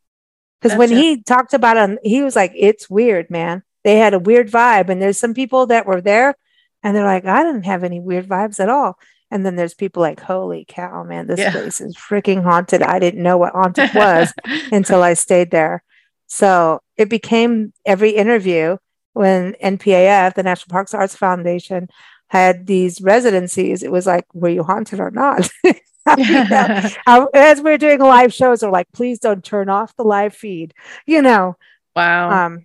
because when it. he talked about it, he was like, "It's weird, man." They had a weird vibe, and there's some people that were there, and they're like, "I didn't have any weird vibes at all." And then there's people like, "Holy cow, man, this Yeah. place is freaking haunted." I didn't know what haunted *laughs* was until I stayed there. So it became every interview when NPAF, the National Parks Arts Foundation, had these residencies. It was like, were you haunted or not? *laughs* You know, *laughs* As we are doing live shows, they're like, please don't turn off the live feed. You know, wow. um,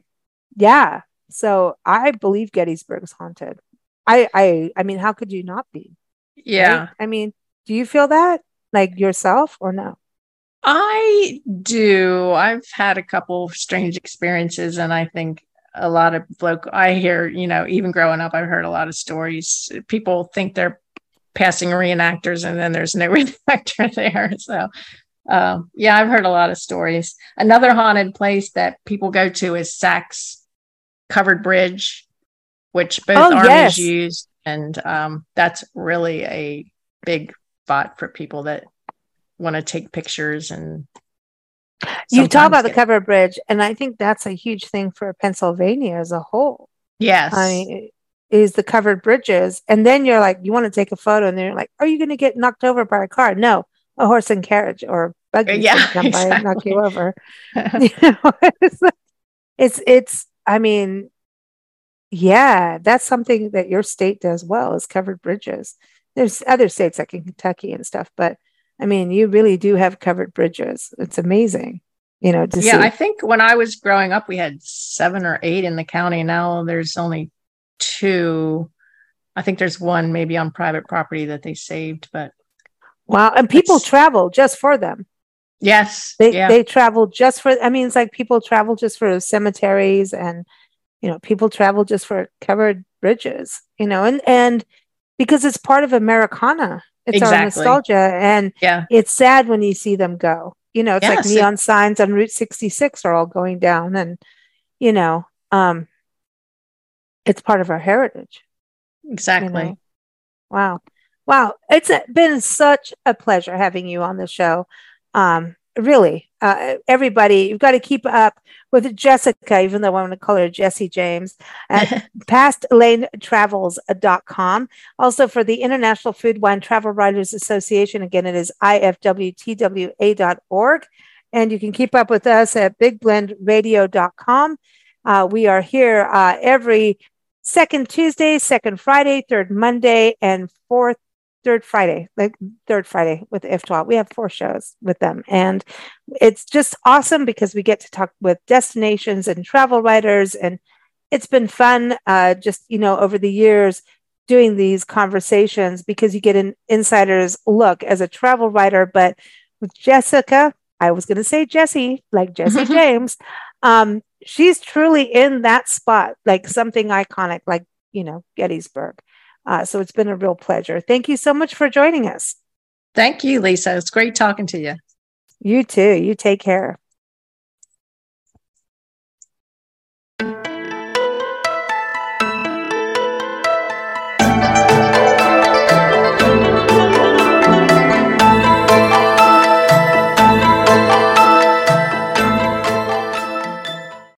yeah. So I believe Gettysburg's haunted. I, I, I mean, how could you not be? Yeah. right? I mean, do you feel that like yourself or no? I do. I've had a couple strange experiences, and I think a lot of local. I hear, you know, even growing up, I've heard a lot of stories. People think they're passing reenactors, and then there's no *laughs* reenactor there. So, um, yeah, I've heard a lot of stories. Another haunted place that people go to is Sachs Covered Bridge, which both Oh, armies yes. used, and um, that's really a big spot for people that want to take pictures and You talk about the get- cover bridge, and I think that's a huge thing for Pennsylvania as a whole. yes I mean, is the covered bridges, and then you're like, you want to take a photo, and then you're like, are you going to get knocked over by a car? No, a horse and carriage or buggy Yeah, come by and knock you over. *laughs* *laughs* you know, it's, it's it's. I mean, yeah, that's something that your state does well is covered bridges. There's other states like in Kentucky and stuff, but I mean, you really do have covered bridges. It's amazing, you know, yeah see. i think when i was growing up we had seven or eight in the county now there's only two i think there's one maybe on private property that they saved but wow, and people travel just for them. Yes. They yeah. they travel just for I mean it's like people travel just for cemeteries and you know people travel just for covered bridges, you know, and and because it's part of Americana. It's our nostalgia and yeah. it's sad when you see them go. You know, it's like Yes, it- neon signs on Route 66 are all going down and you know, um it's part of our heritage. you Exactly. know. Wow. Wow. it's been such a pleasure having you on the show. Um, really, uh, everybody, you've got to keep up with Jessica, even though I want to call her Jessie James, at *laughs* pastlanetravels.com. Also, for the International Food Wine Travel Writers Association, again, it is ifwtwa.org. And you can keep up with us at bigblendradio.com. Uh, we are here uh, every second Tuesday, second Friday, third Monday, and fourth, third Friday, like third Friday with IFWTWA. We have four shows with them. And it's just awesome because we get to talk with destinations and travel writers. And it's been fun uh, just, you know, over the years doing these conversations because you get an insider's look as a travel writer. But with Jessica, I was going to say Jesse, like Jesse James. Um, she's truly in that spot, like something iconic, like, you know, Gettysburg. Uh, so it's been a real pleasure. Thank you so much for joining us. Thank you, Lisa. It's great talking to you. You too. You take care.